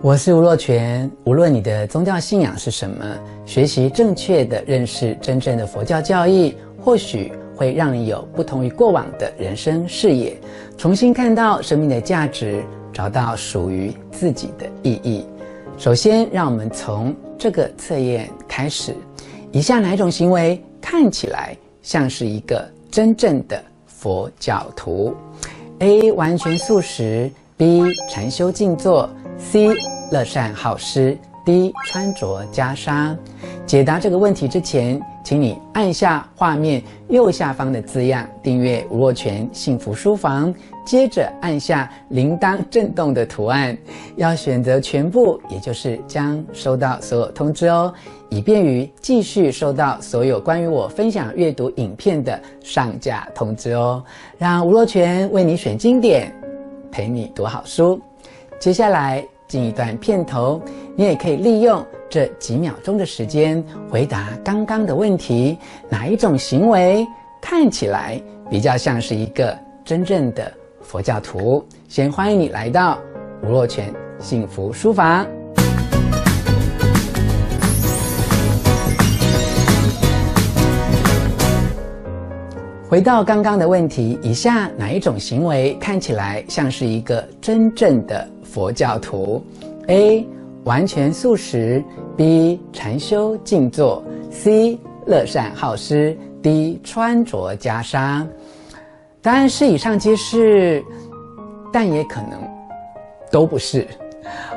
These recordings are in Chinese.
我是吴若权。无论你的宗教信仰是什么，学习正确的认识真正的佛教教义，或许会让你有不同于过往的人生视野，重新看到生命的价值，找到属于自己的意义。首先，让我们从这个测验开始：以下哪种行为看起来像是一个真正的佛教徒？A. 完全素食；B. 禅修静坐。C 乐善好施，D 穿着袈裟。解答这个问题之前，请你按下画面右下方的字样订阅吴若权幸福书房，接着按下铃铛震动的图案，要选择全部，也就是将收到所有通知哦，以便于继续收到所有关于我分享阅读影片的上架通知哦。让吴若权为你选经典，陪你读好书。接下来进一段片头，你也可以利用这几秒钟的时间回答刚刚的问题：哪一种行为看起来比较像是一个真正的佛教徒？先欢迎你来到吴若泉幸福书房。回到刚刚的问题，以下哪一种行为看起来像是一个真正的佛教徒？A. 完全素食；B. 禅修静坐；C. 乐善好施；D. 穿着袈裟。答案是以上皆是，但也可能都不是。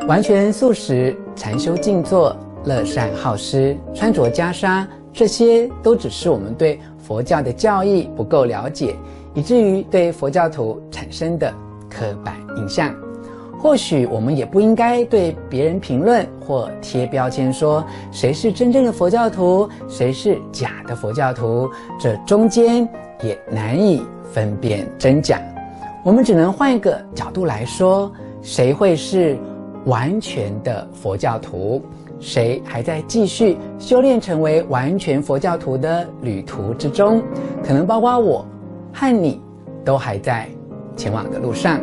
完全素食、禅修静坐、乐善好施、穿着袈裟，这些都只是我们对佛教的教义不够了解，以至于对佛教徒产生的刻板印象。或许我们也不应该对别人评论或贴标签，说谁是真正的佛教徒，谁是假的佛教徒，这中间也难以分辨真假。我们只能换一个角度来说，谁会是完全的佛教徒？谁还在继续修炼成为完全佛教徒的旅途之中？可能包括我和你，都还在前往的路上。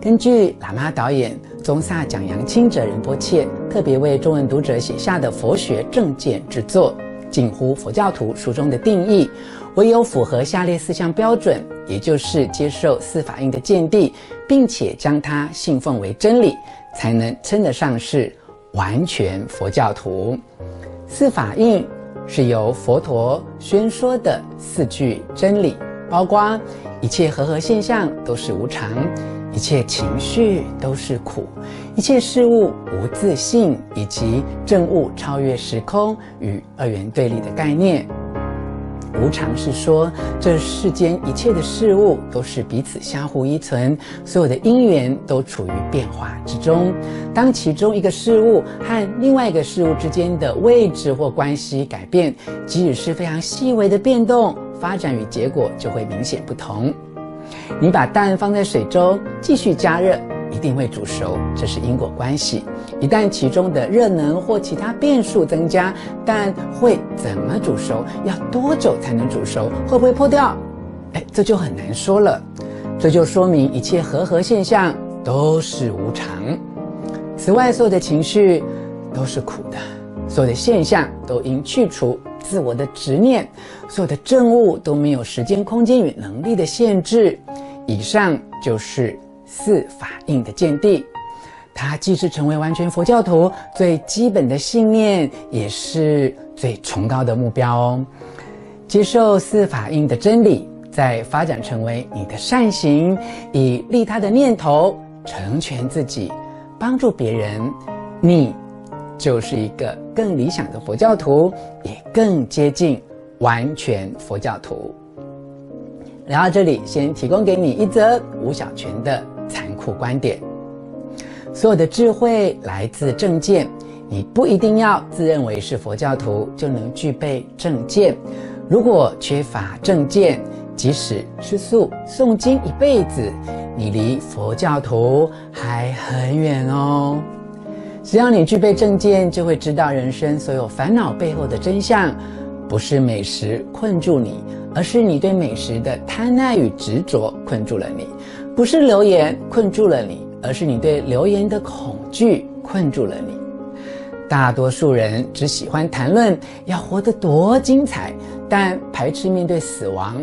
根据喇嘛导演宗萨蒋扬钦哲仁波切特别为中文读者写下的佛学正见之作《近乎佛教徒》书中的定义，唯有符合下列四项标准，也就是接受四法印的见地，并且将它信奉为真理，才能称得上是。完全佛教徒，四法印是由佛陀宣说的四句真理，包括一切和合现象都是无常，一切情绪都是苦，一切事物无自性，以及证悟超越时空与二元对立的概念。无常是说，这世间一切的事物都是彼此相互依存，所有的因缘都处于变化之中。当其中一个事物和另外一个事物之间的位置或关系改变，即使是非常细微的变动，发展与结果就会明显不同。你把蛋放在水中，继续加热。一定会煮熟，这是因果关系。一旦其中的热能或其他变数增加，蛋会怎么煮熟？要多久才能煮熟？会不会破掉？哎，这就很难说了。这就说明一切和合现象都是无常。此外，所有的情绪都是苦的，所有的现象都应去除自我的执念，所有的证物都没有时间、空间与能力的限制。以上就是。四法印的见地，它既是成为完全佛教徒最基本的信念，也是最崇高的目标哦。接受四法印的真理，再发展成为你的善行，以利他的念头成全自己，帮助别人，你就是一个更理想的佛教徒，也更接近完全佛教徒。聊到这里，先提供给你一则吴小泉的。残酷观点，所有的智慧来自正见。你不一定要自认为是佛教徒就能具备正见。如果缺乏正见，即使吃素诵经一辈子，你离佛教徒还很远哦。只要你具备正见，就会知道人生所有烦恼背后的真相，不是美食困住你，而是你对美食的贪爱与执着困住了你。不是流言困住了你，而是你对留言的恐惧困住了你。大多数人只喜欢谈论要活得多精彩，但排斥面对死亡。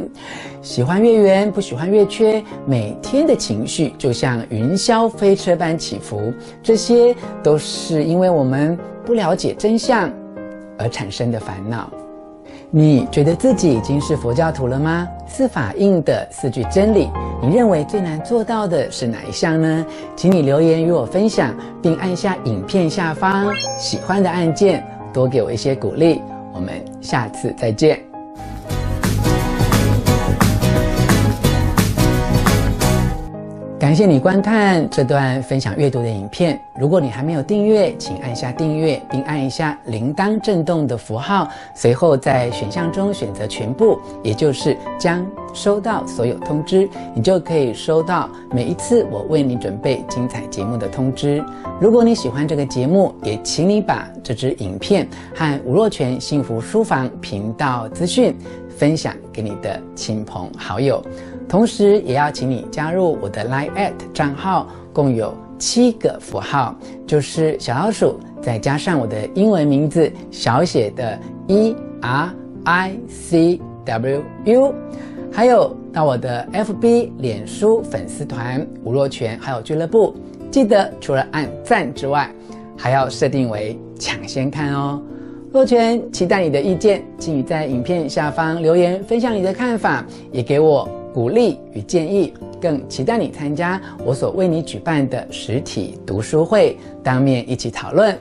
喜欢月圆，不喜欢月缺。每天的情绪就像云霄飞车般起伏，这些都是因为我们不了解真相而产生的烦恼。你觉得自己已经是佛教徒了吗？四法印的四句真理，你认为最难做到的是哪一项呢？请你留言与我分享，并按下影片下方喜欢的按键，多给我一些鼓励。我们下次再见。感谢你观看这段分享阅读的影片。如果你还没有订阅，请按下订阅，并按一下铃铛震动的符号，随后在选项中选择全部，也就是将收到所有通知，你就可以收到每一次我为你准备精彩节目的通知。如果你喜欢这个节目，也请你把这支影片和吴若泉幸福书房频道资讯分享给你的亲朋好友。同时，也要请你加入我的 Line@ at 账号，共有七个符号，就是小老鼠，再加上我的英文名字小写的 E R I C W U，还有到我的 FB 脸书粉丝团吴若权还有俱乐部，记得除了按赞之外，还要设定为抢先看哦。若泉期待你的意见，请你在影片下方留言分享你的看法，也给我。鼓励与建议，更期待你参加我所为你举办的实体读书会，当面一起讨论。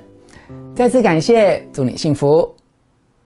再次感谢，祝你幸福。